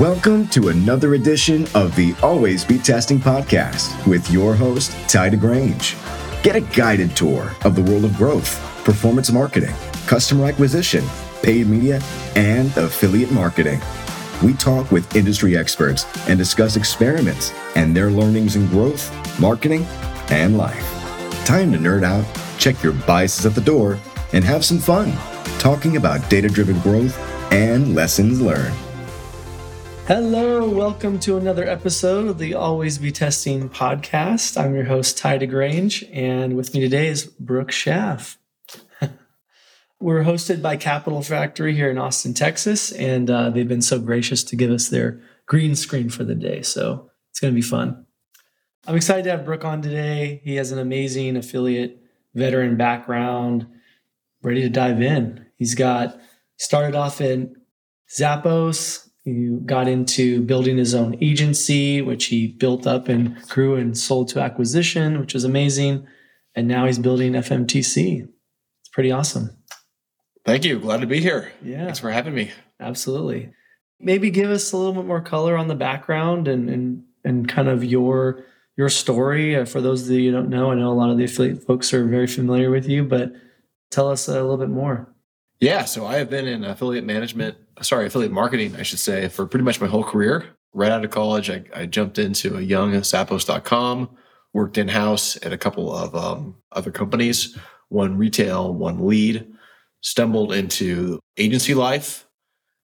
Welcome to another edition of the Always Be Testing podcast with your host, Tye DeGrange. Get a guided tour of the world of growth, performance marketing, customer acquisition, paid media, and affiliate marketing. We talk with industry experts and discuss experiments and their learnings in growth, marketing, and life. Time to nerd out, check your biases at the door, and have some fun talking about data driven growth and lessons learned. Hello, welcome to another episode of the Always Be Testing podcast. I'm your host, Tye DeGrange, and with me today is Brook Schaaf. We're hosted by Capital Factory here in Austin, Texas, and uh, they've been so gracious to give us their green screen for the day. So it's going to be fun. I'm excited to have Brook on today. He has an amazing affiliate veteran background, ready to dive in. He's got started off in Zappos, he got into building his own agency, which he built up and grew and sold to Acceleration, which was amazing. And now he's building FMTC. It's pretty awesome. Thank you. Glad to be here. Yeah. Thanks for having me. Absolutely. Maybe give us a little bit more color on the background and and and kind of your your story. Uh, for those that you don't know, I know a lot of the affiliate folks are very familiar with you, but tell us a little bit more. Yeah, so I have been in affiliate management, sorry, affiliate marketing, I should say, for pretty much my whole career. Right out of college, I, I jumped into a young Zappos.com, worked in house at a couple of um, other companies, one retail, one lead, stumbled into agency life.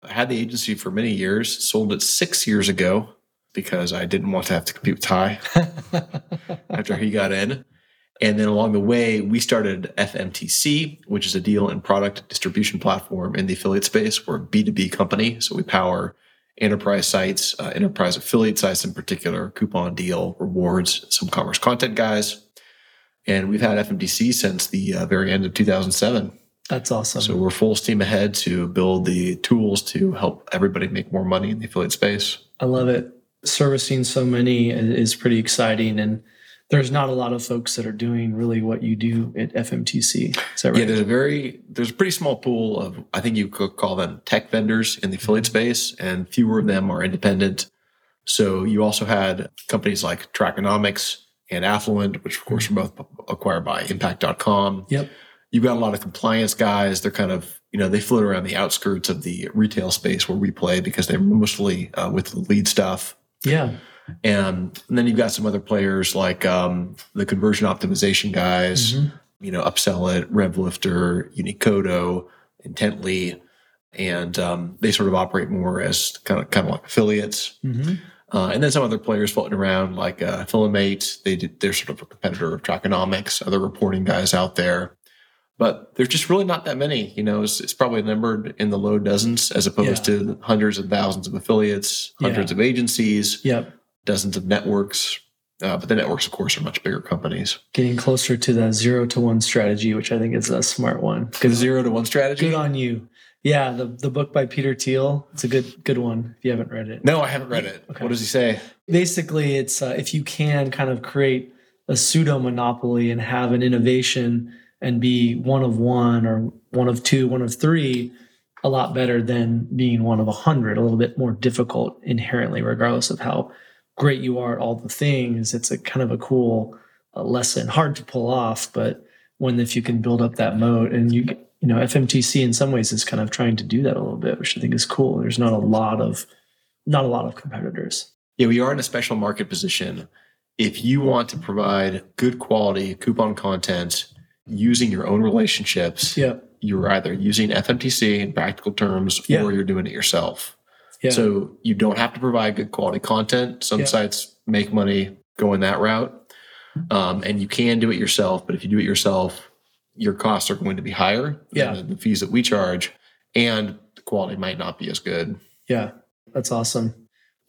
I had the agency for many years, sold it six years ago because I didn't want to have to compete with Tye after he got in. And then along the way, we started FMTC, which is a deal and product distribution platform in the affiliate space. We're a B2B company. So we power enterprise sites, uh, enterprise affiliate sites in particular, coupon deal, rewards, some commerce content guys. And we've had FMTC since the uh, very end of 2007. That's awesome. So we're full steam ahead to build the tools to help everybody make more money in the affiliate space. I love it. Servicing so many is pretty exciting. And there's not a lot of folks that are doing really what you do at FMTC. Is that right? Yeah, there's a very there's a pretty small pool of I think you could call them tech vendors in the affiliate Mm-hmm. space, and fewer of them are independent. So you also had companies like Trackonomics and Affluent, which of course were both acquired by Impact.com. Yep. You've got a lot of compliance guys. They're kind of you know they float around the outskirts of the retail space where we play because they're mostly uh, with the lead stuff. Yeah. And, and then you've got some other players like um, the conversion optimization guys, Mhm. you know, Upsell It, RevLifter, Uniqodo, Intently, and um, they sort of operate more as kind of kind of like affiliates. Mhm. Uh, and then some other players floating around like uh, Affilimate. They did, they're sort of a competitor of Trackonomics, other reporting guys out there. But there's just really not that many. You know, it's, it's probably numbered in the low dozens as opposed Yeah. to hundreds and thousands of affiliates, Yeah. hundreds of agencies Yep. Dozens of networks. Uh, but the networks, of course, are much bigger companies. Getting closer to that zero to one strategy, which I think is a smart one. The zero to one strategy. Good on you. Yeah, the, the book by Peter Thiel. It's a good good one if you haven't read it. No, I haven't read it. Okay. What does he say? Basically, it's uh, if you can kind of create a pseudo monopoly and have an innovation and be one of one or one of two, one of three, a lot better than being one of a hundred. A little bit more difficult inherently, regardless of how great you are at all the things. It's a kind of a cool uh, lesson, hard to pull off, but when if you can build up that moat and you you know FMTC in some ways is kind of trying to do that a little bit, which I think is cool. There's not a lot of not a lot of competitors. Yeah, we are in a special market position. If you want to provide good quality coupon content using your own relationships, Yeah. you're either using FMTC in practical terms Yeah. or you're doing it yourself. Yeah. So you don't have to provide good quality content. Some Yeah. sites make money going that route. Um, and you can do it yourself, but if you do it yourself, your costs are going to be higher Yeah. than the, the fees that we charge, and the quality might not be as good. Yeah, that's awesome.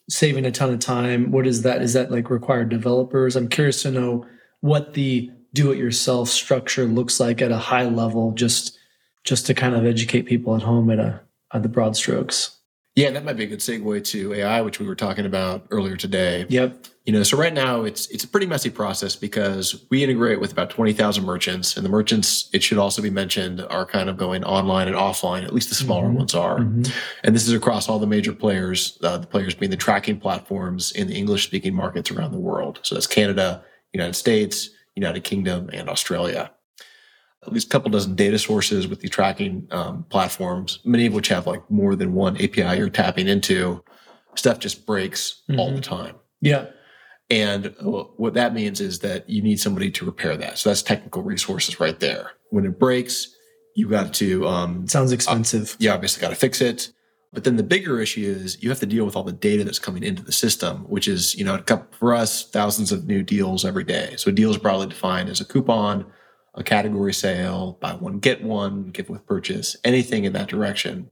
Saving a ton of time. What is that? Is that like required developers? I'm curious to know what the do-it-yourself structure looks like at a high level, just just to kind of educate people at home at a at the broad strokes. Yeah, that might be a good segue to AI, which we were talking about earlier today. Yep. You know, so right now it's it's a pretty messy process because we integrate with about twenty thousand merchants, and the merchants, it should also be mentioned, are kind of going online and offline. At least the smaller Mhm. ones are, Mhm. and this is across all the major players. Uh, the players being the tracking platforms in the English speaking markets around the world. So that's Canada, United States, United Kingdom, and Australia. At least a couple dozen data sources with the tracking um, platforms, many of which have like more than one API you're tapping into. Stuff just breaks all Mhm. the time. Yeah. And what that means is that you need somebody to repair that. So that's technical resources right there. When it breaks, you got to, um, Sounds expensive. you obviously got to fix it. But then the bigger issue is you have to deal with all the data that's coming into the system, which is, you know, for us, thousands of new deals every day. So a deal is broadly defined as a coupon, a category sale, buy one, get one, gift with purchase, anything in that direction.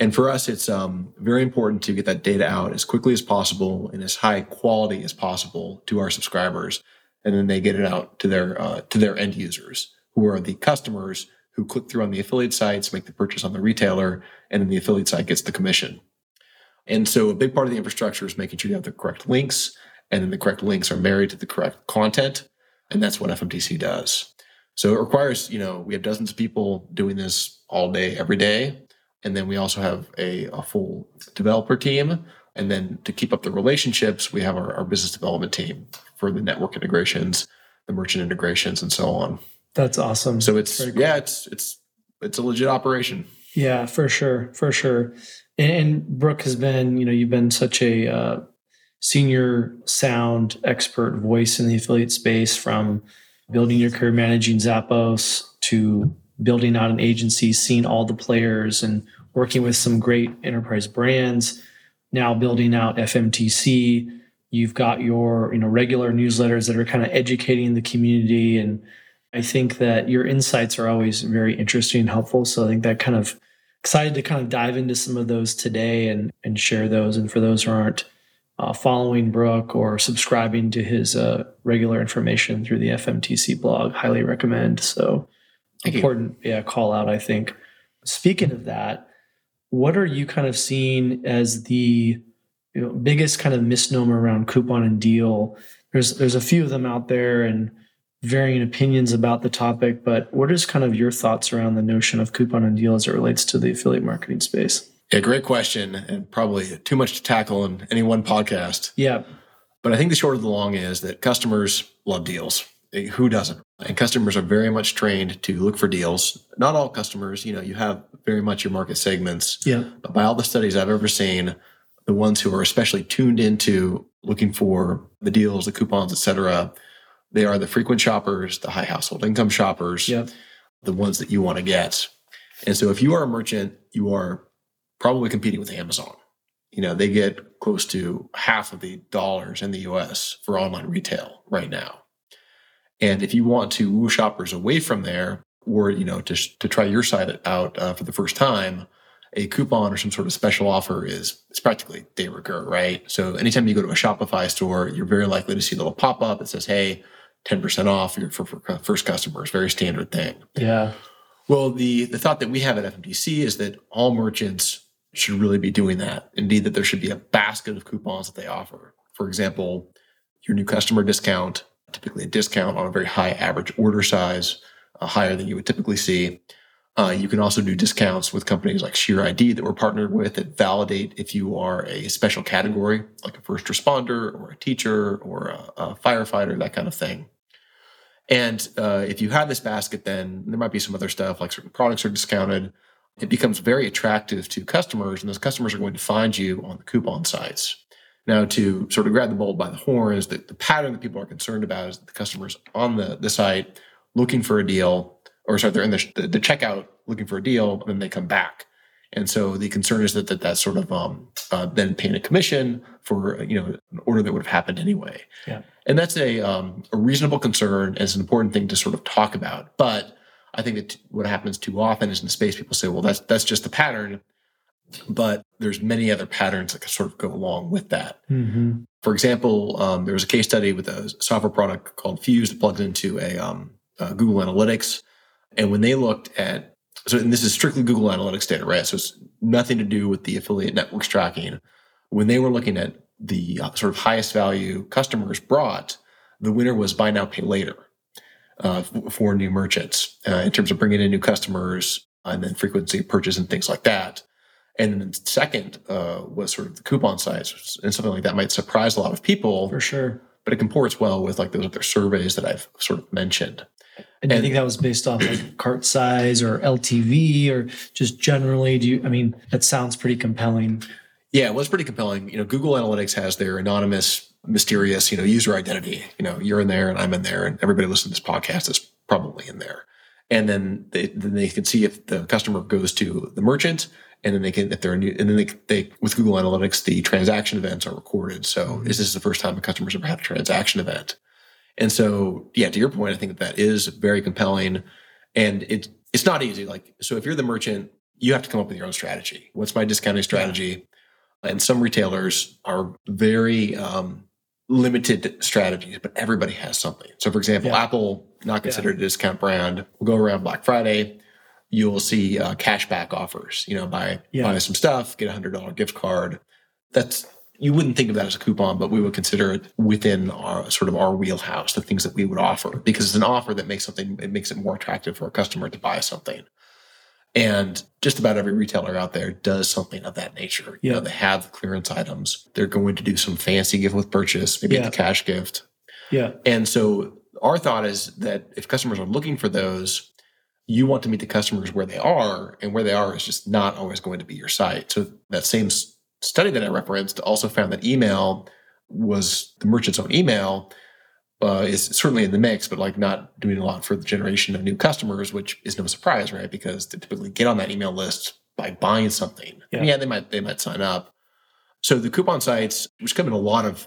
And for us, it's um, very important to get that data out as quickly as possible and as high quality as possible to our subscribers, and then they get it out to their uh, to their end users, who are the customers who click through on the affiliate sites, make the purchase on the retailer, and then the affiliate site gets the commission. And so, a big part of the infrastructure is making sure you have the correct links, and then the correct links are married to the correct content, and that's what FMTC does. So it requires, you know, we have dozens of people doing this all day, every day. And then we also have a, a full developer team. And then to keep up the relationships, we have our, our business development team for the network integrations, the merchant integrations, and so on. That's awesome. So it's cool. yeah, it's it's it's a legit operation. Yeah, for sure, for sure. And, and Brook has been, you know, you've been such a uh, senior sound expert voice in the affiliate space from building your career managing Zappos to building out an agency, seeing all the players and working with some great enterprise brands. Now building out FMTC, you've got your, you know, regular newsletters that are kind of educating the community and I think that your insights are always very interesting and helpful. So I think that kind of excited to kind of dive into some of those today and and share those. And for those who aren't uh, following Brook or subscribing to his uh, regular information through the FMTC blog, highly recommend. So Thank you. important, yeah, call out. I think. Speaking of that, what are you kind of seeing as the you know, biggest kind of misnomer around coupon and deal? There's there's a few of them out there and varying opinions about the topic, but what is kind of your thoughts around the notion of coupon and deal as it relates to the affiliate marketing space? Yeah, great question, and probably too much to tackle in any one podcast. Yeah, But I think the short of the long is that customers love deals. Who doesn't? And customers are very much trained to look for deals. Not all customers, you know, you have very much your market segments. yeah, But by all the studies I've ever seen, the ones who are especially tuned into looking for the deals, the coupons, et cetera, they are the frequent shoppers, the high household income shoppers, yeah, the ones that you want to get. And so if you are a merchant, you are probably competing with Amazon. You know, they get close to half of the dollars in the US for online retail right now. And if you want to woo shoppers away from there, or, you know, to, to try your site out uh, for the first time, a coupon or some sort of special offer is it's practically de rigueur, right? So anytime you go to a Shopify store, you're very likely to see a little pop up that says, "Hey, 10% off for, for first customers." Very standard thing. yeah, Well, the the thought that we have at FMTC is that all merchants should really be doing that. Indeed, that there should be a basket of coupons that they offer. For example, your new customer discount, typically a discount on a very high average order size, uh, higher than you would typically see. Uh, you can also do discounts with companies like Sheer ID that we're partnered with that validate if you are a special category, like a first responder or a teacher or a, a firefighter, that kind of thing. And uh, if you have this basket, then there might be some other stuff like certain products are discounted. It becomes very attractive to customers, and those customers are going to find you on the coupon sites. Now, to sort of grab the bull by the horns, the, the pattern that people are concerned about is that the customers on the, the site looking for a deal, or sorry, they're in the, the, the checkout looking for a deal, and then they come back. And so the concern is that that, that sort of um, uh, then paying a commission for you know an order that would have happened anyway. Yeah. And that's a um, a reasonable concern and it's an important thing to sort of talk about. But I think that what happens too often is in the space people say, well, that's that's just the pattern. But there's many other patterns that can sort of go along with that. mm-hmm. For example, um, there was a case study with a software product called Fuse that plugs into a um, uh, Google Analytics. And when they looked at, so and this is strictly Google Analytics data, right? So it's nothing to do with the affiliate networks tracking. When they were looking at the uh, sort of highest value customers brought, the winner was buy now, pay later uh, for new merchants uh, in terms of bringing in new customers and then frequency of purchase and things like that. And then second uh, was sort of the coupon size, and something like that might surprise a lot of people. For sure. But it comports well with like those other surveys that I've sort of mentioned. And, do you think that was based off like cart size or LTV or just generally? Do you? I mean, that sounds pretty compelling. Yeah, it was pretty compelling. You know, Google Analytics has their anonymous, mysterious, you know, user identity. You know, you're in there and I'm in there, and everybody listening to this podcast is probably in there. And then they then they can see if the customer goes to the merchant, and then they can if they're a new, and then they they with Google Analytics the transaction events are recorded. So mm-hmm. is this the first time a customer's ever had a transaction event? And so, yeah, to your point, I think that that is very compelling, and it it's not easy. Like, so if you're the merchant, you have to come up with your own strategy. What's my discounting strategy? And some retailers are very um, limited strategies, but everybody has something. So, for example, yeah. Apple, not considered yeah. a discount brand, will go around Black Friday. You'll see uh, cashback offers. You know, buy yeah. buy some stuff, get a hundred dollar gift card. That's you wouldn't think of that as a coupon, but we would consider it within our sort of our wheelhouse, the things that we would offer, because it's an offer that makes something, it makes it more attractive for a customer to buy something. And just about every retailer out there does something of that nature. You know, they have the clearance items. They're going to do some fancy gift with purchase, maybe yeah. a cash gift. Yeah. And so our thought is that if customers are looking for those, you want to meet the customers where they are, and where they are is just not always going to be your site. So that same study that I referenced also found that email was the merchant's own email uh, is certainly in the mix, but like not doing a lot for the generation of new customers, which is no surprise, right? Because they typically get on that email list by buying something. Yeah, yeah they might they might sign up. So the coupon sites, which come in a lot of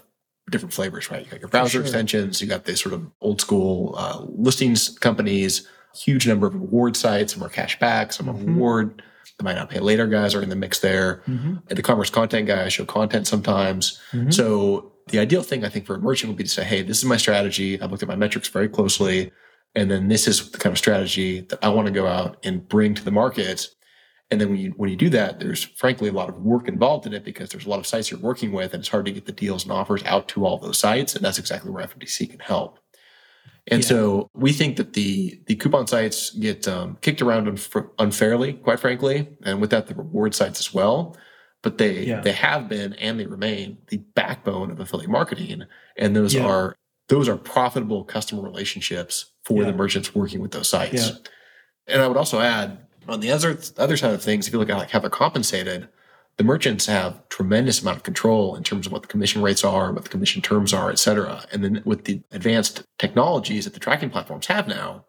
different flavors, right? You got your browser sure. extensions, you got the sort of old school uh, listings companies, huge number of reward sites, some are cash back, some are mm-hmm. reward the might not pay later guys are in the mix there. Mm-hmm. And the commerce content guys show content sometimes. Mm-hmm. So the ideal thing I think for a merchant would be to say, hey, this is my strategy. I've looked at my metrics very closely. And then this is the kind of strategy that I want to go out and bring to the market. And then when you when you do that, there's frankly a lot of work involved in it because there's a lot of sites you're working with, and it's hard to get the deals and offers out to all those sites. And that's exactly where FMTC can help. And yeah. so we think that the the coupon sites get um, kicked around unf- unfairly, quite frankly, and with that the reward sites as well. But they yeah. they have been and they remain the backbone of affiliate marketing, and those yeah. are those are profitable customer relationships for the merchants working with those sites. And I would also add on the other other side of things, if you look at like how they're compensated, the merchants have tremendous amount of control in terms of what the commission rates are, what the commission terms are, et cetera. And then with the advanced technologies that the tracking platforms have now,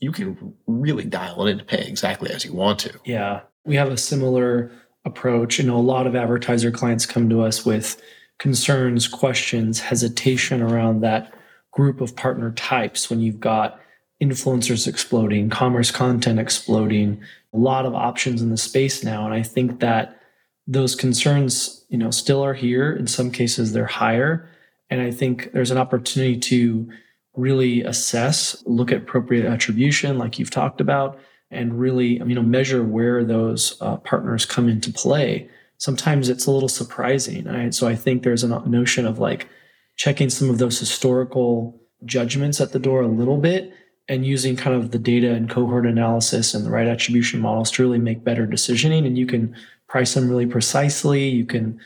you can really dial it in to pay exactly as you want to. Yeah. We have a similar approach. You know, a lot of advertiser clients come to us with concerns, questions, hesitation around that group of partner types when you've got influencers exploding, commerce content exploding, a lot of options in the space now. And I think that those concerns, you know, still are here. In some cases, they're higher. And I think there's an opportunity to really assess, look at appropriate attribution, like you've talked about, and really, you know, measure where those uh, partners come into play. Sometimes it's a little surprising. Right? So I think there's a notion of like checking some of those historical judgments at the door a little bit and using kind of the data and cohort analysis and the right attribution models to really make better decisioning. And you can price them really precisely. You can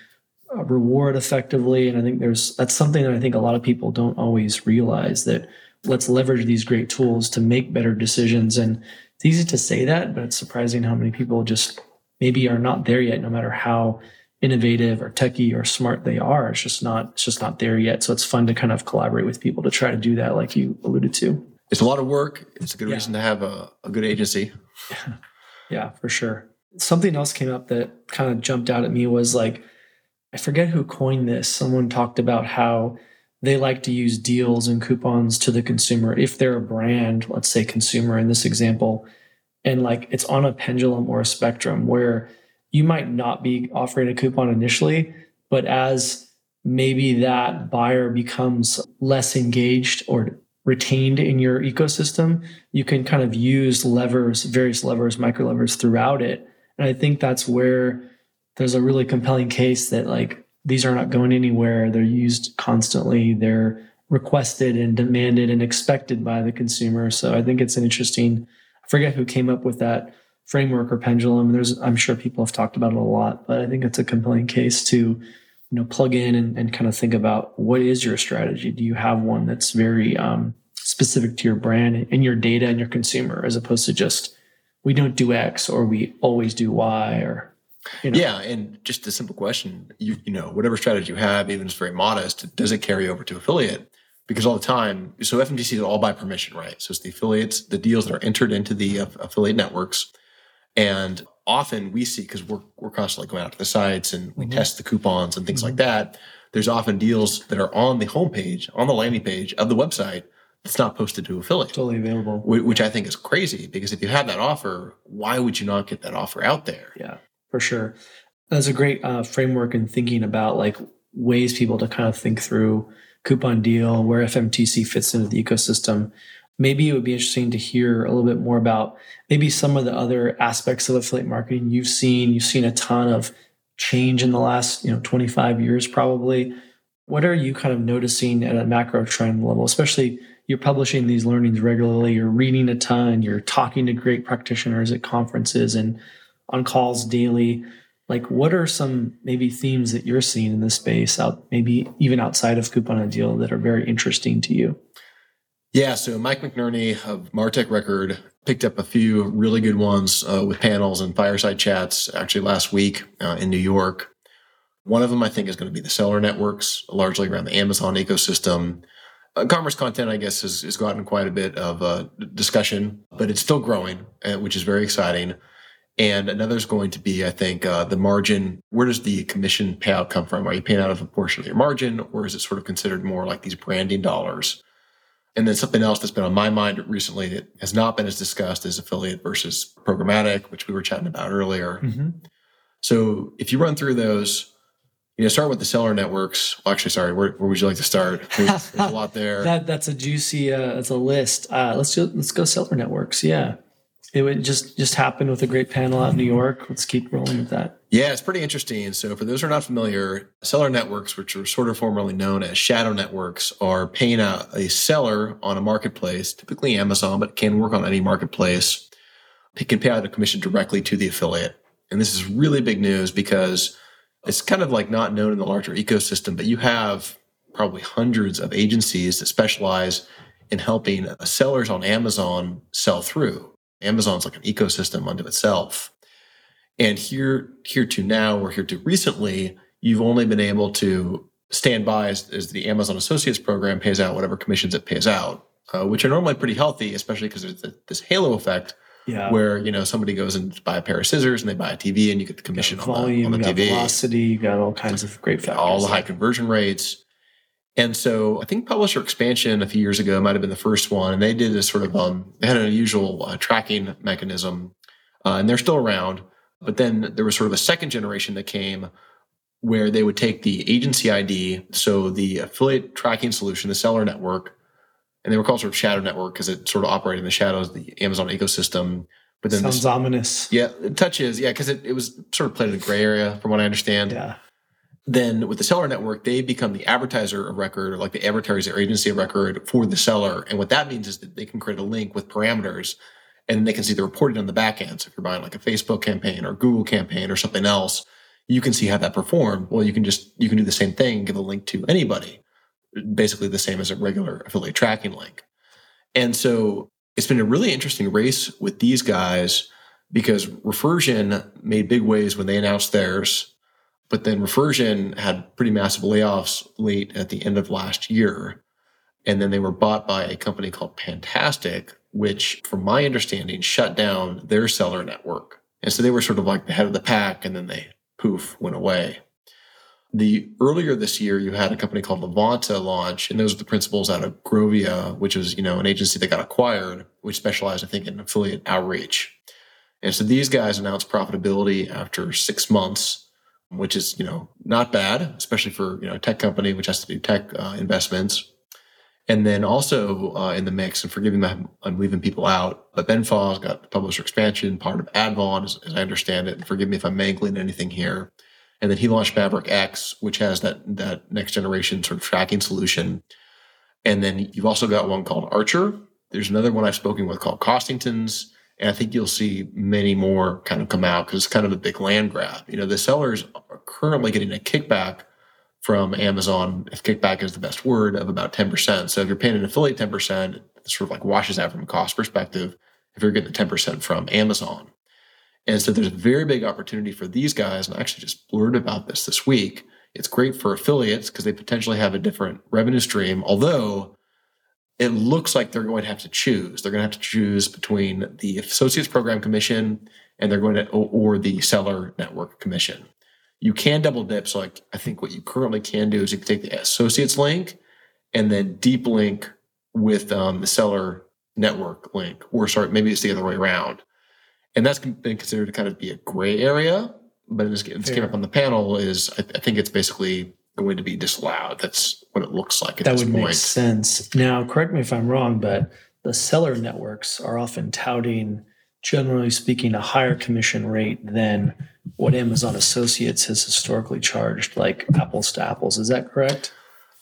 uh, reward effectively. And I think there's that's something that I think a lot of people don't always realize that let's leverage these great tools to make better decisions. And it's easy to say that, but it's surprising how many people just maybe are not there yet, no matter how innovative or techy or smart they are. It's just not, it's just not there yet. So it's fun to kind of collaborate with people to try to do that, like you alluded to. It's a lot of work. It's a good yeah. reason to have a, a good agency. yeah, for sure something else came up that kind of jumped out at me was like, I forget who coined this. Someone talked about how they like to use deals and coupons to the consumer. If they're a brand, let's say consumer in this example, and like it's on a pendulum or a spectrum where you might not be offering a coupon initially, but as maybe that buyer becomes less engaged or retained in your ecosystem, you can kind of use levers, various levers, micro levers throughout it. And I think that's where there's a really compelling case that like these are not going anywhere. They're used constantly. They're requested and demanded and expected by the consumer. So I think it's an interesting, I forget who came up with that framework or pendulum. There's, I'm sure people have talked about it a lot, but I think it's a compelling case to, you know, plug in and, and kind of think about what is your strategy? Do you have one that's very um, specific to your brand and your data and your consumer, as opposed to just we don't do X or we always do Y or you know. Yeah, and just a simple question: you you know, whatever strategy you have, even if it's very modest, does it carry over to affiliate? because all the time, so FMTC is all by permission, right? So it's the affiliates, the deals that are entered into the uh, affiliate networks. And often we see, because we're, we're constantly going out to the sites and we mm-hmm. test the coupons and things mm-hmm. like that. There's often deals that are on the homepage, on the landing page of the website that's not posted to affiliate. Totally available. Which I think is crazy because if you have that offer, why would you not get that offer out there? Yeah, for sure. That's a great uh, framework in thinking about like ways people to kind of think through coupon deal, where FMTC fits into the ecosystem. Maybe it would be interesting to hear a little bit more about maybe some of the other aspects of affiliate marketing you've seen. You've seen a ton of change in the last, you know, 25 years probably. What are you kind of noticing at a macro trend level, especially you're publishing these learnings regularly, you're reading a ton, you're talking to great practitioners at conferences and on calls daily. Like what are some maybe themes that you're seeing in this space out maybe even outside of coupon and deal that are very interesting to you? Yeah so mike mcnerney of martech record picked up a few really good ones uh, with panels and fireside chats actually last week uh, in new york. One of them i think is going to be the seller networks largely around the amazon ecosystem. Uh, commerce content i guess has, has gotten quite a bit of uh, discussion but it's still growing uh, which is very exciting and another is going to be, I think, uh, the margin. Where does the commission payout come from? Are you paying out of a portion of your margin, or is it sort of considered more like these branding dollars? And then something else that's been on my mind recently that has not been as discussed is affiliate versus programmatic, which we were chatting about earlier. Mm-hmm. So if you run through those, you know, start with the seller networks. Well, actually, sorry, where, where would you like to start? There's, there's a lot there. that, that's a juicy, uh, that's a list. Uh, let's do, let's go seller networks. Yeah it would just just happen with a great panel out in New York. Let's keep rolling with that. Yeah, it's pretty interesting. So, for those who are not familiar, seller networks, which are sort of formerly known as shadow networks, are paying out a seller on a marketplace, typically Amazon, but can work on any marketplace. They can pay out a commission directly to the affiliate. And this is really big news because it's kind of like not known in the larger ecosystem, but you have probably hundreds of agencies that specialize in helping sellers on Amazon sell through. Amazon's like an ecosystem unto itself. And here, here to now, or here to recently, you've only been able to stand by as, as the Amazon Associates program pays out whatever commissions it pays out, uh, which are normally pretty healthy, especially because there's this halo effect. Yeah. Where you know somebody goes and buy a pair of scissors and they buy a TV and you get the commission volume, on the, on the TV. velocity, you got all kinds of great factors. All the high conversion rates. And so I think Publisher Expansion a few years ago might have been the first one, and they did this sort of um, they had an unusual uh, tracking mechanism, uh, and they're still around. But then there was sort of a second generation that came where they would take the agency ID, so the affiliate tracking solution, the seller network, and they were called sort of shadow network because it sort of operated in the shadows of the Amazon ecosystem. But then sounds this, ominous. Yeah, it touches. Yeah, because it, it was sort of played in a gray area, from what I understand. Yeah then with the seller network, they become the advertiser of record or like the advertiser agency of record for the seller. And what that means is that they can create a link with parameters and they can see the reporting on the back end. So if you're buying like a Facebook campaign or Google campaign or something else, you can see how that performed. Well, you can just, you can do the same thing, give a link to anybody, basically the same as a regular affiliate tracking link. And so it's been a really interesting race with these guys because Refersion made big waves when they announced theirs but then Refersion had pretty massive layoffs late at the end of last year. And then they were bought by a company called Pantastic, which, from my understanding, shut down their seller network. And so they were sort of like the head of the pack, and then they poof went away. The earlier this year, you had a company called Levanta launch, and those are the principals out of Grovia, which is you know an agency that got acquired, which specialized, I think, in affiliate outreach. And so these guys announced profitability after six months which is you know not bad, especially for you know a tech company which has to do tech uh, investments. And then also uh, in the mix, and forgive me, I'm, leaving people out, but Ben Faw's got publisher expansion, part of Advon, as, as I understand it. And forgive me if I'm mangling anything here. And then he launched Maverick X, which has that that next generation sort of tracking solution. And then you've also got one called Archer. There's another one I've spoken with called Costington's. And I think you'll see many more kind of come out because it's kind of a big land grab. You know, the sellers are currently getting a kickback from Amazon, if kickback is the best word, of about 10%. So if you're paying an affiliate 10%, it sort of like washes out from a cost perspective if you're getting the 10% from Amazon. And so there's a very big opportunity for these guys. And I actually just blurted about this this week. It's great for affiliates because they potentially have a different revenue stream, although it looks like they're going to have to choose. They're going to have to choose between the associates program commission and they're going to, or the seller network commission you can double dip. So like I think what you currently can do is you can take the associates link and then deep link with um, the seller network link, or sorry, maybe it's the other way around. And that's been considered to kind of be a gray area. But this, this came up on the panel is I, I, think it's basically going to be disallowed. That's what it looks like. that would point. make sense. Now, correct me if I'm wrong, but the seller networks are often touting, generally speaking, a higher commission rate than what Amazon Associates has historically charged, like apples to apples. Is that correct?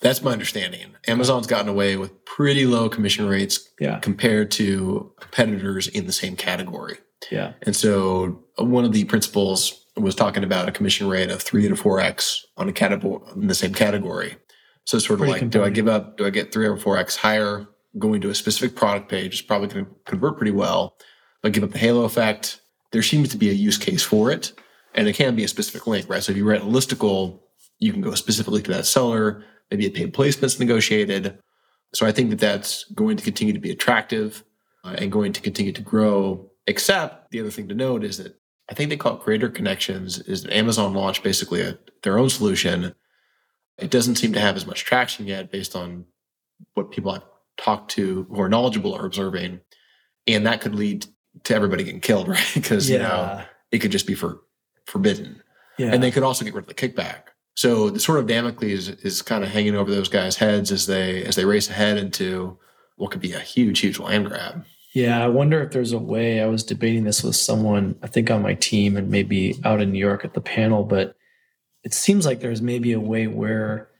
That's my understanding. Amazon's gotten away with pretty low commission rates yeah. compared to competitors in the same category. Yeah. And so uh, one of the principals was talking about a commission rate of three to four X on a category in the same category. So sort of pretty like, do I give up? Do I get three or four X higher going to a specific product page? It's probably going to convert pretty well, but give up the halo effect. There seems to be a use case for it. And it can be a specific link, right? So if you write a listicle, you can go specifically to that seller. Maybe a paid placement's negotiated. So I think that that's going to continue to be attractive uh, and going to continue to grow. Except the other thing to note is that I think they call it Creator Connections. Is that Amazon launched basically a, their own solution. It doesn't seem to have as much traction yet, based on what people I've talked to who are knowledgeable are observing, and that could lead to everybody getting killed, right? Because yeah. you know it could just be for forbidden. Yeah. And they could also get rid of the kickback. So the sort of Damocles is, is kind of hanging over those guys' heads as they as they race ahead into what could be a huge, huge land grab. Yeah, I wonder if there's a way. I was debating this with someone, I think on my team and maybe out in New York at the panel, but it seems like there's maybe a way where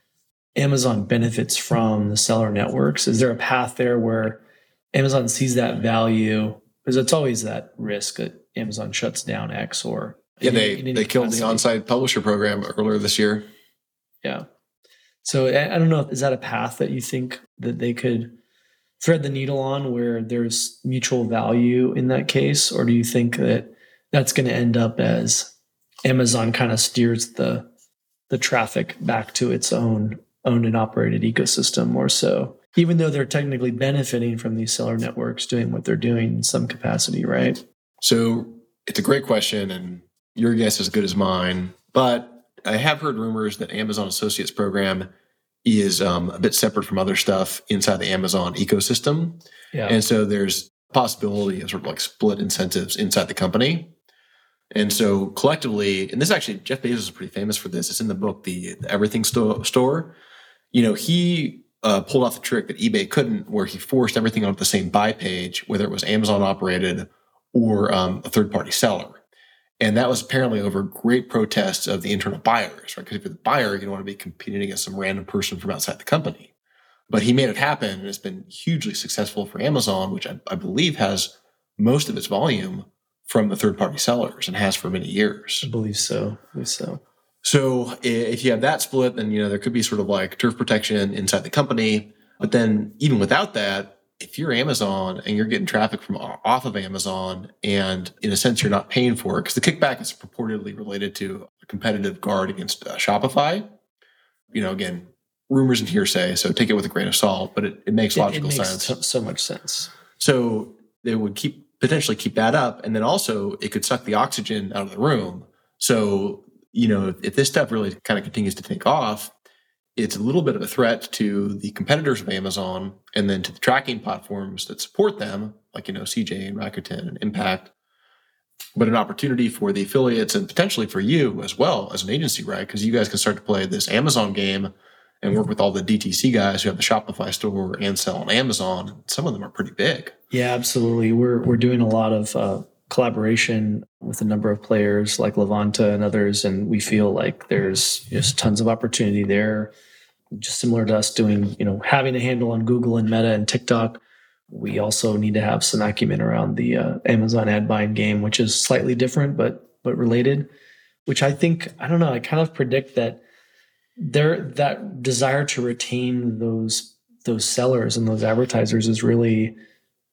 Amazon benefits from the seller networks. Is there a path there where Amazon sees that value? Because it's always that risk that Amazon shuts down X or yeah, they they killed the on-site publisher program earlier this year. Yeah. So I, I don't know. Is that a path that you think that they could thread the needle on, where there's mutual value in that case, or do you think that that's going to end up as Amazon kind of steers the the traffic back to its own owned and operated ecosystem more so? Even though they're technically benefiting from these seller networks doing what they're doing in some capacity, right? So it's a great question, and your guess is as good as mine. But I have heard rumors that Amazon Associates program is um, a bit separate from other stuff inside the Amazon ecosystem. Yeah. And so there's possibility of sort of like split incentives inside the company. And so collectively, and this actually, Jeff Bezos is pretty famous for this. It's in the book, the, the Everything Sto- Store. You know, he uh, pulled off the trick that eBay couldn't, where he forced everything onto the same buy page, whether it was Amazon operated or um, a third party seller. And that was apparently over great protests of the internal buyers, right? Because if you're the buyer, you don't want to be competing against some random person from outside the company. But he made it happen and it's been hugely successful for Amazon, which I, I believe has most of its volume from the third party sellers and has for many years. I believe so. I believe so. So if you have that split, then you know there could be sort of like turf protection inside the company. But then even without that, if you're Amazon and you're getting traffic from off of Amazon, and in a sense you're not paying for it because the kickback is purportedly related to a competitive guard against uh, Shopify. You know, again, rumors and hearsay, so take it with a grain of salt, but it, it makes logical it makes sense. So, so much sense. So they would keep potentially keep that up, and then also it could suck the oxygen out of the room. So you know, if, if this stuff really kind of continues to take off, it's a little bit of a threat to the competitors of Amazon and then to the tracking platforms that support them, like, you know, CJ and Rakuten and Impact, but an opportunity for the affiliates and potentially for you as well as an agency, right? Because you guys can start to play this Amazon game and work with all the DTC guys who have the Shopify store and sell on Amazon. Some of them are pretty big. Yeah, absolutely. We're we're doing a lot of uh, collaboration with a number of players like Levanta and others, and we feel like there's just tons of opportunity there. Just similar to us doing, you know, having a handle on Google and Meta and TikTok. We also need to have some acumen around the uh, Amazon ad buying game, which is slightly different but but related. Which I think I don't know. I kind of predict that there that desire to retain those those sellers and those advertisers is really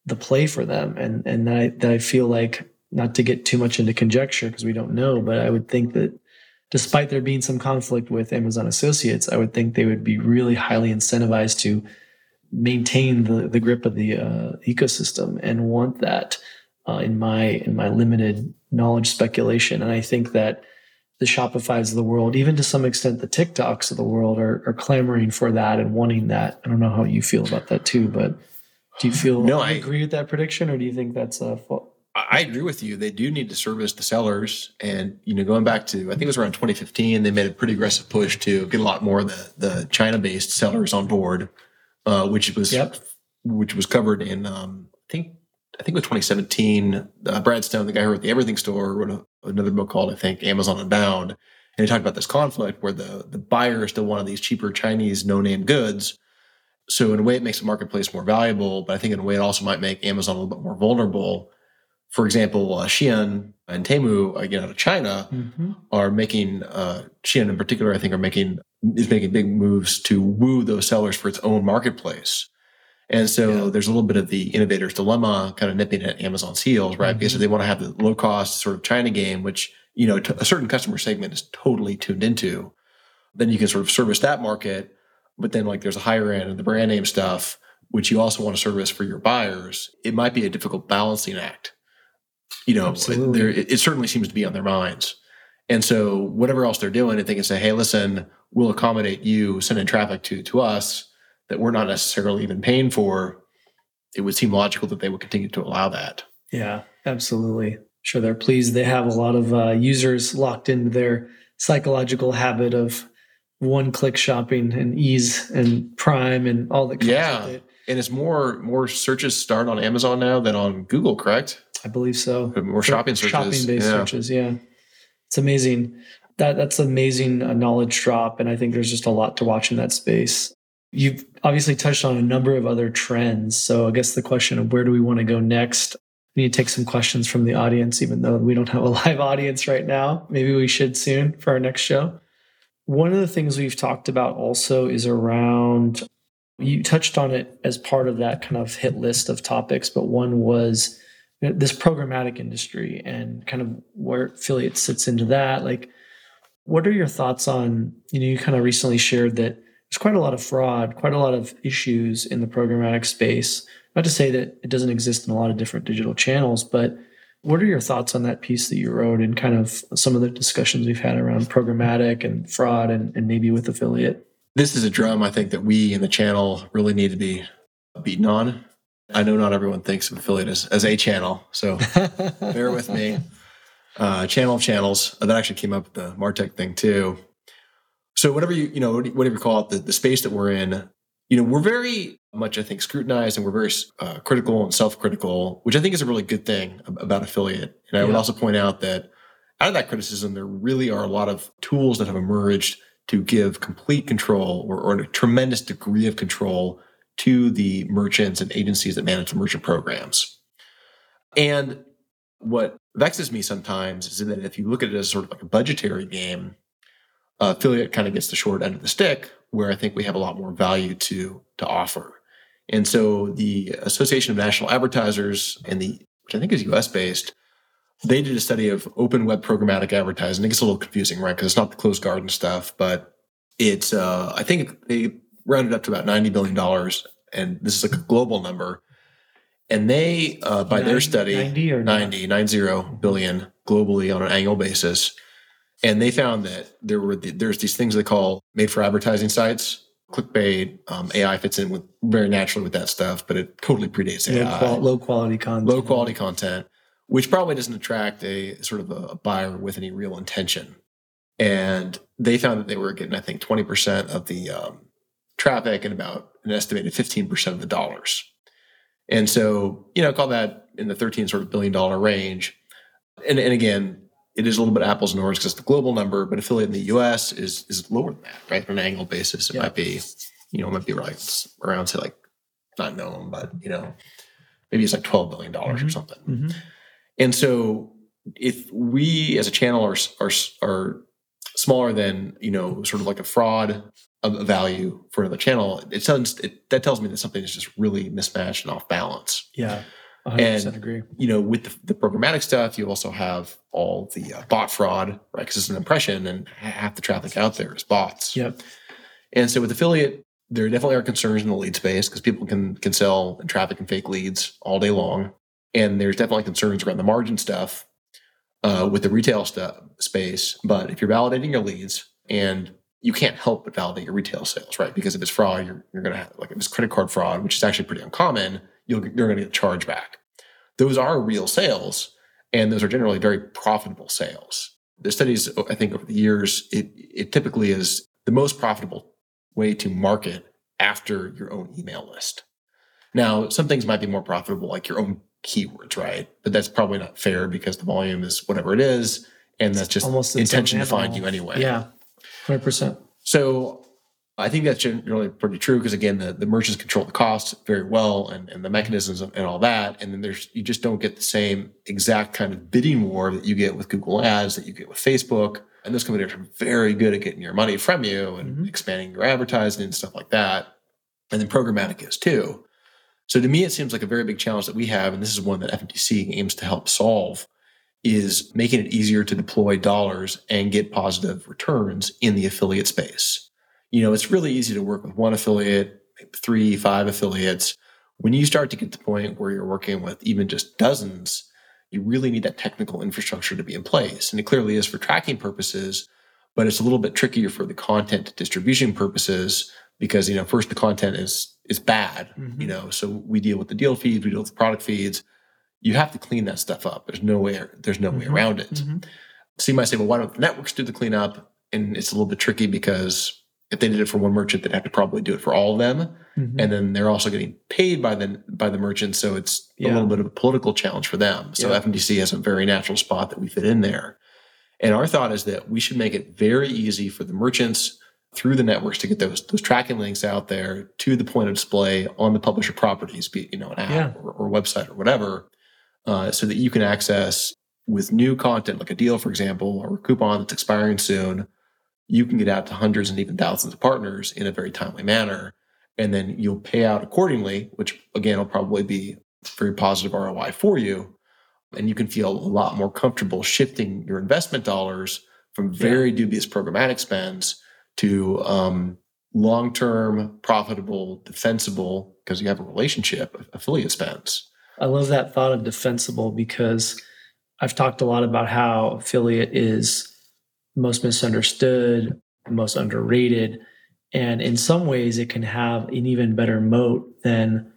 the play for them and and that I, that I feel like not to get too much into conjecture because we don't know but I would think that despite there being some conflict with Amazon associates I would think they would be really highly incentivized to maintain the the grip of the uh, ecosystem and want that uh, in my in my limited knowledge speculation and I think that the Shopify's of the world, even to some extent the TikToks of the world are, are clamoring for that and wanting that. I don't know how you feel about that too, but do you feel No, I- agree with that prediction or do you think that's a fault? I agree with you. They do need to service the sellers. And, you know, going back to, I think it was around 2015, they made a pretty aggressive push to get a lot more of the, the China based sellers on board, uh, which was, Yep. which was covered in, um, I think, I think it was 2017. Uh, Brad Stone, the guy who wrote the Everything Store, wrote a, another book called, I think, Amazon Unbound. And he talked about this conflict where the, the buyer still wanted these cheaper Chinese no name goods. So in a way, it makes the marketplace more valuable, but I think in a way, it also might make Amazon a little bit more vulnerable. For example, uh, Shein and Temu, again out of China, are making uh, Shein in particular, I think, are making is making big moves to woo those sellers for its own marketplace. And so Yeah. there's a little bit of the innovator's dilemma kind of nipping at Amazon's heels, right? Because Mhm. they want to have the low cost sort of China game, which, you know, t- a certain customer segment is totally tuned into. Then you can sort of service that market. But then like there's a higher end and the brand name stuff, which you also want to service for your buyers. It might be a difficult balancing act. You know, there, it, it certainly seems to be on their minds. And so whatever else they're doing, if they can say, hey, listen, we'll accommodate you sending traffic to to us that we're not necessarily even paying for, it would seem logical that they would continue to allow that. Yeah, absolutely. Sure, they're pleased. They have a lot of uh, users locked into their psychological habit of one-click shopping and ease and Prime and all that comes Yeah. with it. And it's more more searches start on Amazon now than on Google, correct? I believe so. More shopping searches. Shopping-based yeah. searches, yeah. It's amazing. That that's amazing uh, knowledge drop, and I think there's just a lot to watch in that space. You've obviously touched on a number of other trends. So I guess the question of where do we want to go next? We need to take some questions from the audience, even though we don't have a live audience right now. Maybe we should soon for our next show. One of the things we've talked about also is around, you touched on it as part of that kind of hit list of topics, but one was this programmatic industry and kind of where affiliate sits into that. Like, what are your thoughts on, you know, you kind of recently shared that there's quite a lot of fraud, quite a lot of issues in the programmatic space. Not to say that it doesn't exist in a lot of different digital channels, but what are your thoughts on that piece that you wrote and kind of some of the discussions we've had around programmatic and fraud and, and maybe with affiliate? This is a drum I think that we in the channel really need to be beaten on. I know not everyone thinks of affiliate as, as a channel, so bear with me. Uh, channel of channels. That actually came up with the Martech thing too. So whatever you you know whatever you call it, the, the space that we're in, you know, we're very much I think scrutinized and we're very uh, critical and self-critical, which I think is a really good thing about affiliate. And I would also point out that out of that criticism, there really are a lot of tools that have emerged to give complete control or, or a tremendous degree of control to the merchants and agencies that manage the merchant programs. And what vexes me sometimes is that if you look at it as sort of like a budgetary game, uh, affiliate kind of gets the short end of the stick, where I think we have a lot more value to to offer. And so the Association of National Advertisers and the which I think is US based, they did a study of open web programmatic advertising. It gets a little confusing, right? Because it's not the closed garden stuff, but it's uh, I think they rounded up to about ninety billion dollars, and this is a global number. And they, uh, by their study, 90 or 90, 90 billion globally on an annual basis. And they found that there were the, there's these things they call made for advertising sites. Clickbait, um, AI fits in with very naturally with that stuff, but it totally predates AI. qual- low quality content. Low quality content, which probably doesn't attract a sort of a, a buyer with any real intention. And they found that they were getting, I think, 20% of the um, traffic and about an estimated 15% of the dollars. And so, you know, call that in the 13 sort of billion dollar range. And, and again, it is a little bit apples and oranges because it's the global number, but affiliate in the US is is lower than that, right? On an annual basis, it Yeah. might be, you know, it might be like around say like not known, but you know, maybe it's like twelve billion dollars or something. Mhm. And so, if we as a channel are are are smaller than you know, sort of like a fraud of value for another channel, it sounds it, that tells me that something is just really mismatched and off balance Yeah. 100% agree. you know, with the, the programmatic stuff, you also have all the uh, bot fraud, right? Because it's an impression, and half the traffic out there is bots. Yep. And so with affiliate, there definitely are concerns in the lead space because people can can sell and traffic and fake leads all day long, and there's definitely concerns around the margin stuff uh, with the retail stuff space. But if you're validating your leads and you can't help but validate your retail sales, right? Because if it's fraud, you're, you're going to have, like, if it's credit card fraud, which is actually pretty uncommon, you'll, you're going to get charged back. Those are real sales, and those are generally very profitable sales. The studies, I think, over the years, it, it typically is the most profitable way to market after your own email list. Now, some things might be more profitable, like your own keywords, right? But that's probably not fair because the volume is whatever it is, and that's just Almost intention to find you anyway. Yeah. 100%. So I think that's generally pretty true because again, the, the merchants control the costs very well and, and the mechanisms and all that. And then there's you just don't get the same exact kind of bidding war that you get with Google Ads that you get with Facebook. And those companies are very good at getting your money from you and Mhm. expanding your advertising and stuff like that. And then programmatic is too. So to me, it seems like a very big challenge that we have, and this is one that FMTC aims to help solve, is making it easier to deploy dollars and get positive returns in the affiliate space. You know, it's really easy to work with one affiliate, three, five affiliates. When you start to get to the point where you're working with even just dozens, you really need that technical infrastructure to be in place. And it clearly is for tracking purposes, but it's a little bit trickier for the content distribution purposes because, you know, first the content is is bad, Mhm. you know, so we deal with the deal feeds, we deal with the product feeds. You have to clean that stuff up. There's no way there's no way Mhm. around it. Mhm. So you might say, well, why don't the networks do the cleanup? And it's a little bit tricky because if they did it for one merchant, they'd have to probably do it for all of them. Mhm. And then they're also getting paid by the by the merchant. So it's a little bit of a political challenge for them. So Yeah. FMTC has a very natural spot that we fit in there. And our thought is that we should make it very easy for the merchants through the networks to get those those tracking links out there to the point of display on the publisher properties, be it, you know an app Yeah. or, or website or whatever, uh, so that you can access with new content like a deal, for example, or a coupon that's expiring soon. You can get out to hundreds and even thousands of partners in a very timely manner, and then you'll pay out accordingly, which again will probably be very positive ROI for you, and you can feel a lot more comfortable shifting your investment dollars from very dubious programmatic spends to um, long-term, profitable, defensible, because you have a relationship affiliate spends. I love that thought of defensible because I've talked a lot about how affiliate is most misunderstood, most underrated, and in some ways it can have an even better moat than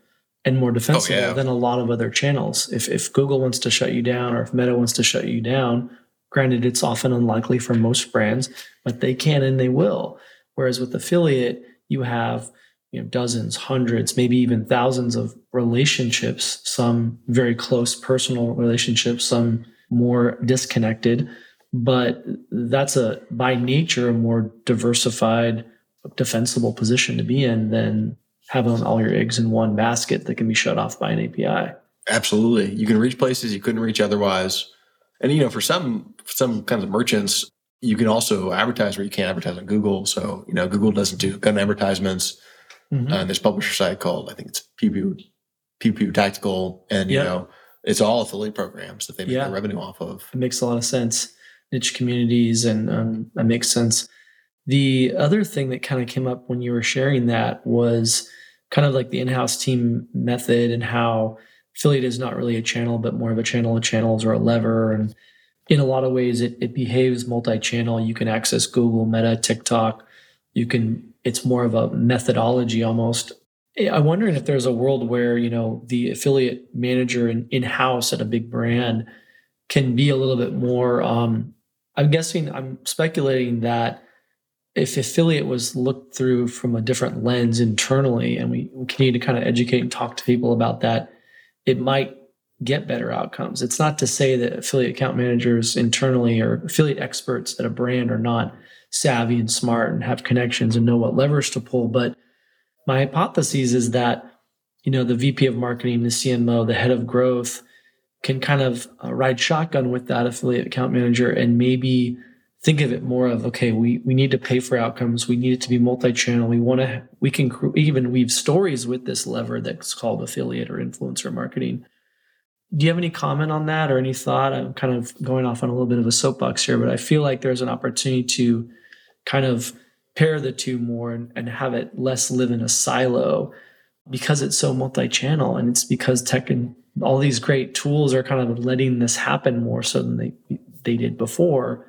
and more oh, defensible yeah. than a lot of other channels. If if Google wants to shut you down or if Meta wants to shut you down, granted it's often unlikely for most brands, but they can and they will. Whereas with affiliate, you have you know dozens hundreds maybe even thousands of relationships some very close personal relationships some more disconnected but that's a by nature a more diversified defensible position to be in than having all your eggs in one basket that can be shut off by an api Absolutely. You can reach places you couldn't reach otherwise. And you know, for some some kinds of merchants, you can also advertise where you can't advertise on Google. So, you know, Google doesn't do gun advertisements. Mhm. Uh, there's a publisher site called I think it's Pew Pew Tactical. And you know, it's all affiliate programs that they make Yeah. their revenue off of. it makes a lot of sense niche communities and um, that makes sense the other thing that kind of came up when you were sharing that was kind of like the in-house team method and how affiliate is not really a channel but more of a channel of channels or a lever and in a lot of ways it, it behaves multi-channel you can access google meta tiktok you can it's more of a methodology almost. I'm wondering if there's a world where you know the affiliate manager in, in-house at a big brand can be a little bit more um i'm guessing i'm speculating that if affiliate was looked through from a different lens internally and we, continue to kind of educate and talk to people about that, it might get better outcomes. It's not to say that affiliate account managers internally or affiliate experts at a brand are not savvy and smart and have connections and know what levers to pull. But my hypothesis is that, you know, the VP of marketing, the CMO, the head of growth can kind of uh, ride shotgun with that affiliate account manager and maybe think of it more of okay we we need to pay for outcomes we need it to be multi-channel we want to we can even weave stories with this lever that's called affiliate or influencer marketing do you have any comment on that or any thought? I'm kind of going off on a little bit of a soapbox here but i feel like there's an opportunity to kind of pair the two more and, and have it less live in a silo because it's so multi-channel and it's because tech and all these great tools are kind of letting this happen more so than they they did before.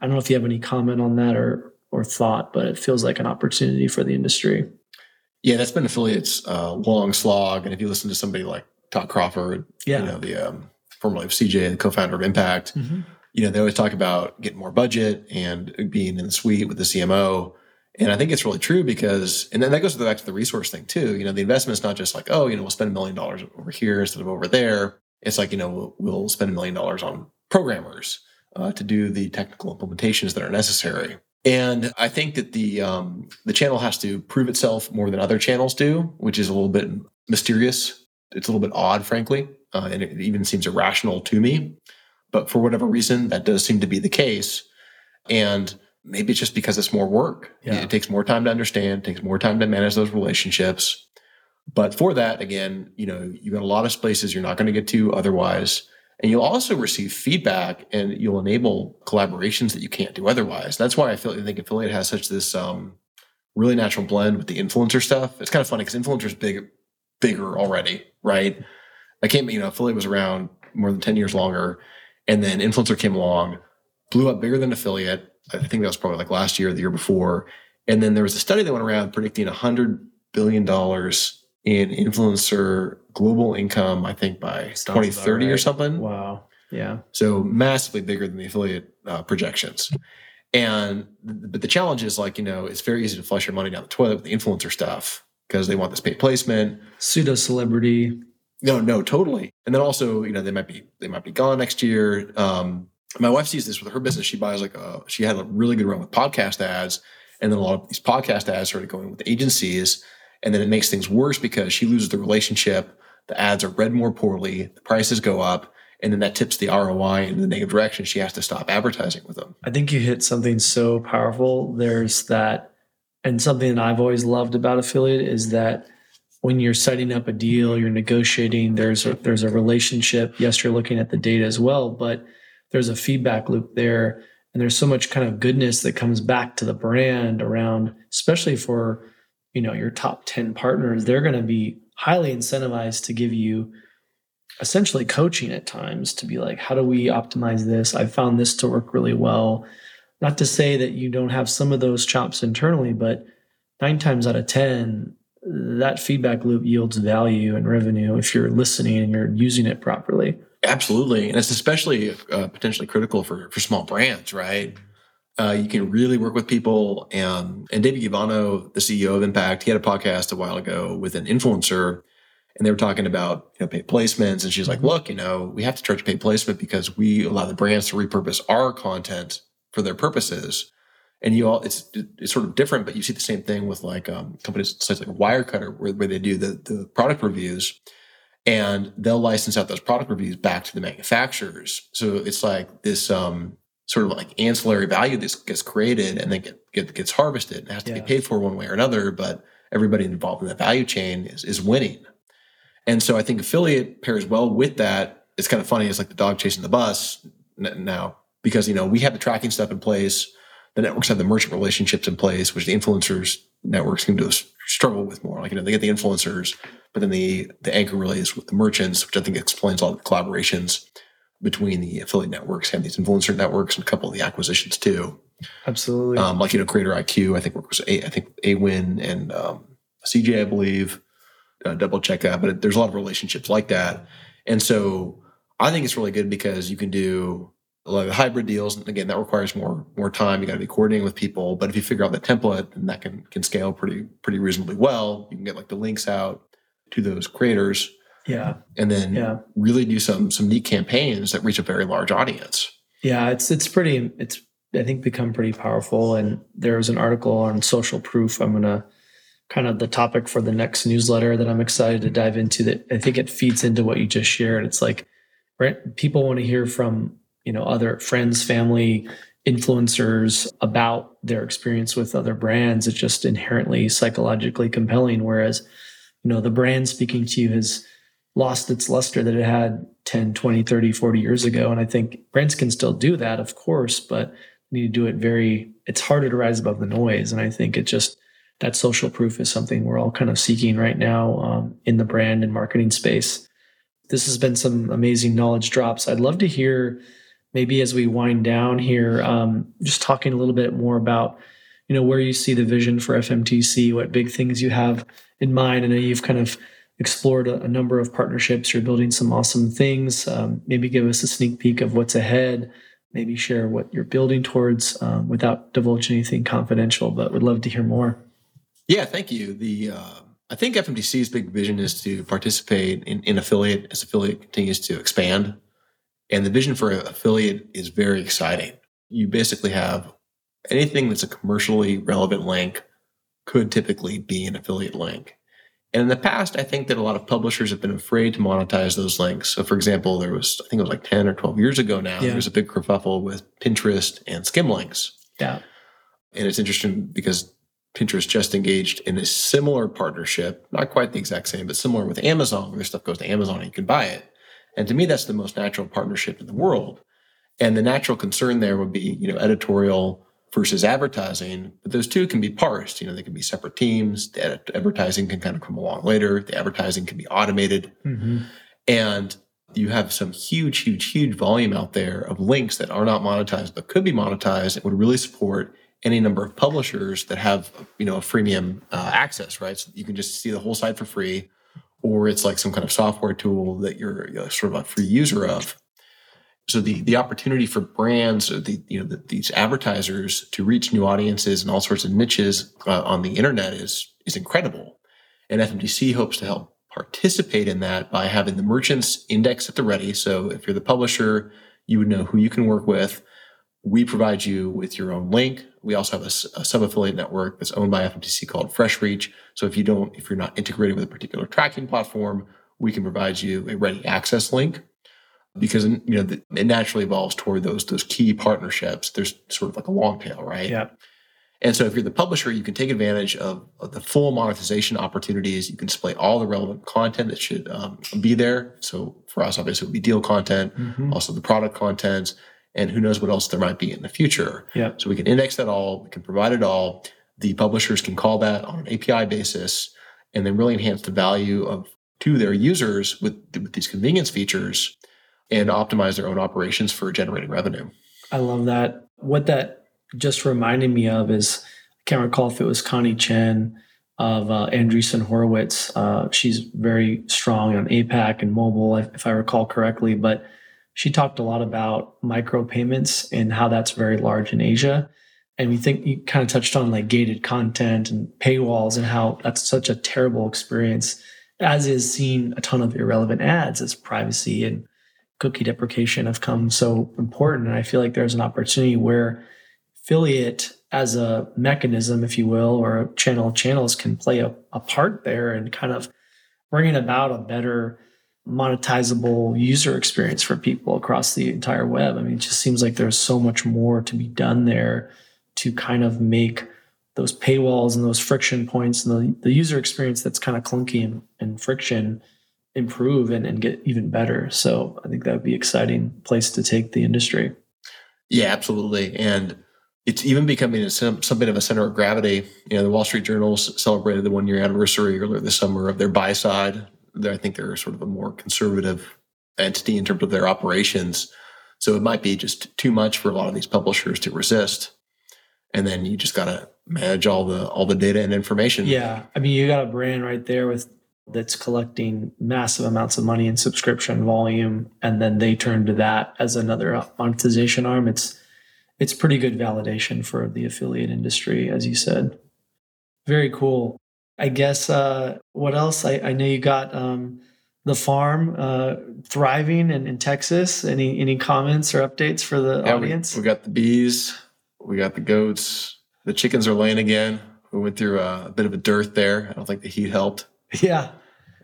I don't know if you have any comment on that or or thought, but it feels like an opportunity for the industry. Yeah, that's been affiliates uh, long slog, and if you listen to somebody like Todd Crawford, yeah. you know the um, formerly of CJ, the co-founder of Impact, mm-hmm. you know they always talk about getting more budget and being in the suite with the CMO. And I think it's really true because, and then that goes back to the resource thing too. You know, the investment is not just like, oh, you know, we'll spend a million dollars over here instead of over there. It's like, you know, we'll, we'll spend a million dollars on programmers uh, to do the technical implementations that are necessary. And I think that the um, the channel has to prove itself more than other channels do, which is a little bit mysterious. It's a little bit odd, frankly, uh, and it even seems irrational to me. But for whatever reason, that does seem to be the case. And maybe it's just because it's more work. Yeah. It takes more time to understand, takes more time to manage those relationships. But for that, again, you know, you've got a lot of spaces you're not going to get to otherwise. And you'll also receive feedback and you'll enable collaborations that you can't do otherwise. That's why I feel I think affiliate has such this um, really natural blend with the influencer stuff. It's kind of funny because influencer's big, bigger already, right? I came, you know, affiliate was around more than 10 years longer. And then influencer came along, blew up bigger than affiliate. I think that was probably like last year or the year before. And then there was a study that went around predicting $100 billion in influencer global income, I think by 2030 right. or something. Wow. Yeah. So massively bigger than the affiliate uh, projections. And but the challenge is like, you know, it's very easy to flush your money down the toilet with the influencer stuff because they want this paid placement. Pseudo celebrity. No, no, totally. And then also, you know, they might be they might be gone next year. Um, my wife sees this with her business. She buys like a she had a really good run with podcast ads, and then a lot of these podcast ads started going with agencies and then it makes things worse because she loses the relationship. The ads are read more poorly. The prices go up. And then that tips the ROI in the negative direction. She has to stop advertising with them. I think you hit something so powerful. There's that, and something that I've always loved about affiliate is that when you're setting up a deal, you're negotiating, there's a, there's a relationship. Yes, you're looking at the data as well, but there's a feedback loop there. And there's so much kind of goodness that comes back to the brand around, especially for you know your top 10 partners they're going to be highly incentivized to give you essentially coaching at times to be like how do we optimize this i found this to work really well not to say that you don't have some of those chops internally but nine times out of ten that feedback loop yields value and revenue if you're listening and you're using it properly absolutely and it's especially uh, potentially critical for for small brands right uh, you can really work with people. And, and David Yovanno, the CEO of Impact, he had a podcast a while ago with an influencer and they were talking about you know paid placements and she's like look you know we have to charge paid placement because we allow the brands to repurpose our content for their purposes and you all it's it's sort of different but you see the same thing with like um, companies such like wirecutter where, where they do the, the product reviews and they'll license out those product reviews back to the manufacturers so it's like this um sort of like ancillary value that gets created and then get, get gets harvested and has to yeah. be paid for one way or another. But everybody involved in that value chain is, is winning. And so I think affiliate pairs well with that. It's kind of funny. It's like the dog chasing the bus now because, you know, we have the tracking stuff in place. The networks have the merchant relationships in place, which the influencers networks can do struggle with more. Like, you know, they get the influencers, but then the, the anchor really is with the merchants, which I think explains all the collaborations between the affiliate networks and these influencer networks and a couple of the acquisitions too. Absolutely. Um, like, you know, Creator IQ, I think was a, I think Awin and um, CJ, I believe, uh, double check that, but there's a lot of relationships like that. And so I think it's really good because you can do a lot of hybrid deals. And again, that requires more more time. You got to be coordinating with people. But if you figure out the template, then that can can scale pretty pretty reasonably well. You can get like the links out to those creators. Yeah. And then Yeah. really do some some neat campaigns that reach a very large audience. Yeah, it's it's pretty it's I think become pretty powerful. And there was an article on social proof. I'm gonna kind of the topic for the next newsletter that I'm excited to dive into that I think it feeds into what you just shared. It's like right people want to hear from, you know, other friends, family, influencers about their experience with other brands. It's just inherently psychologically compelling. Whereas, you know, the brand speaking to you has lost its luster that it had 10, 20, 30, 40 years ago. And I think brands can still do that, of course, but need to do it very, it's harder to rise above the noise. And I think it just, that social proof is something we're all kind of seeking right now um, in the brand and marketing space. This has been some amazing knowledge drops. I'd love to hear maybe as we wind down here, um, just talking a little bit more about, you know, where you see the vision for FMTC, what big things you have in mind. I know you've kind of explored a, a number of partnerships. You're building some awesome things. Um, maybe give us a sneak peek of what's ahead. Maybe share what you're building towards um, without divulging anything confidential. But would love to hear more. Yeah, thank you. The uh, I think FMTC's big vision is to participate in, in affiliate as affiliate continues to expand, and the vision for affiliate is very exciting. You basically have anything that's a commercially relevant link could typically be an affiliate link. And in the past, I think that a lot of publishers have been afraid to monetize those links. So, for example, there was, I think it was like 10 or 12 years ago now, Yeah. there was a big kerfuffle with Pinterest and Skimlinks. Yeah. And it's interesting because Pinterest just engaged in a similar partnership, not quite the exact same, but similar with Amazon, where their stuff goes to Amazon and you can buy it. And to me, that's the most natural partnership in the world. And the natural concern there would be, you know, editorial versus advertising. But those two can be parsed. You know, they can be separate teams. The edit- advertising can kind of come along later. The advertising can be automated. Mm-hmm. And you have some huge, huge, huge volume out there of links that are not monetized but could be monetized and would really support any number of publishers that have you know a freemium uh, access, right? So you can just see the whole site for free, or it's like some kind of software tool that you're you know, sort of a free user of. So the the opportunity for brands, or the you know the, these advertisers to reach new audiences and all sorts of niches uh, on the internet is is incredible, and FMTC hopes to help participate in that by having the merchants index at the ready. So if you're the publisher, you would know who you can work with. We provide you with your own link. We also have a sub-affiliate network that's owned by FMTC called FreshReach. So if you don't, if you're not integrated with a particular tracking platform, we can provide you a ready access link because you know it naturally evolves toward those those key partnerships. There's sort of like a long tail, right? Yeah. And so if you're the publisher, you can take advantage of, of the full monetization opportunities. You can display all the relevant content that should um, be there. So for us, obviously, it would be deal content, Mhm. also the product content, and who knows what else there might be in the future. Yeah. So we can index that all, we can provide it all. The publishers can call that on an API basis and then really enhance the value of to their users with, with these convenience features and optimize their own operations for generating revenue. I love that. What that just reminded me of is I can't recall if it was Connie Chan of uh, Andreessen Horowitz. Uh, she's very strong on APAC and mobile, if, if I recall correctly. But she talked a lot about micropayments and how that's very large in Asia. And we think you kind of touched on like gated content and paywalls and how that's such a terrible experience, as is seeing a ton of irrelevant ads as privacy and cookie deprecation have come so important. And I feel like there's an opportunity where affiliate as a mechanism, if you will, or channel channels can play a, a part there and kind of bringing about a better monetizable user experience for people across the entire web. I mean, it just seems like there's so much more to be done there to kind of make those paywalls and those friction points and the, the user experience that's kind of clunky and, and friction improve and, and get even better. So I think that would be exciting place to take the industry. Yeah, absolutely. And it's even becoming a, some, something of a center of gravity. You know, the Wall Street Journal celebrated the one year anniversary earlier this summer of their buy side. I think they're sort of a more conservative entity in terms of their operations. So it might be just too much for a lot of these publishers to resist. And then you just got to manage all the all the data and information. Yeah. I mean, you got a brand right there with that's collecting massive amounts of money in subscription volume and then they turn to that as another monetization arm it's it's pretty good validation for the affiliate industry as you said very cool i guess uh, what else i, I know you got um, the farm uh, thriving in, in texas any any comments or updates for the Yeah, audience we got the bees, we got the goats, the chickens are laying again. We went through a, a bit of a dearth there. I don't think the heat helped, yeah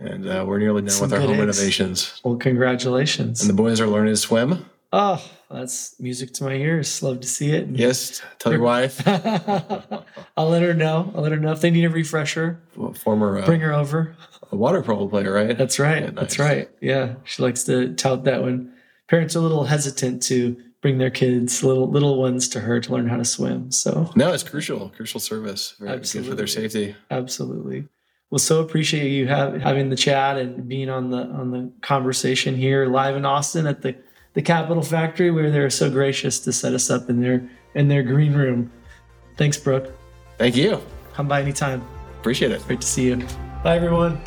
and uh, we're nearly done Some with our home eggs. renovations. well congratulations And the boys are learning to swim. Oh that's music to my ears love to see it Yes, tell your wife. I'll let her know. I'll let her know if they need a refresher. Former uh, Bring her over. a water polo player, right? That's right. Yeah, That's right. Yeah, she likes to tout that one. parents are a little hesitant to bring their kids, little little ones, to her to learn how to swim. So No, it's crucial, crucial service. Very good for their safety. absolutely. Well, so appreciate you have, having the chat and being on the on the conversation here live in Austin at the the Capital Factory, where they're so gracious to set us up in their in their green room. Thanks, Brook. Thank you. Come by anytime. Appreciate it. Great to see you. Bye, everyone.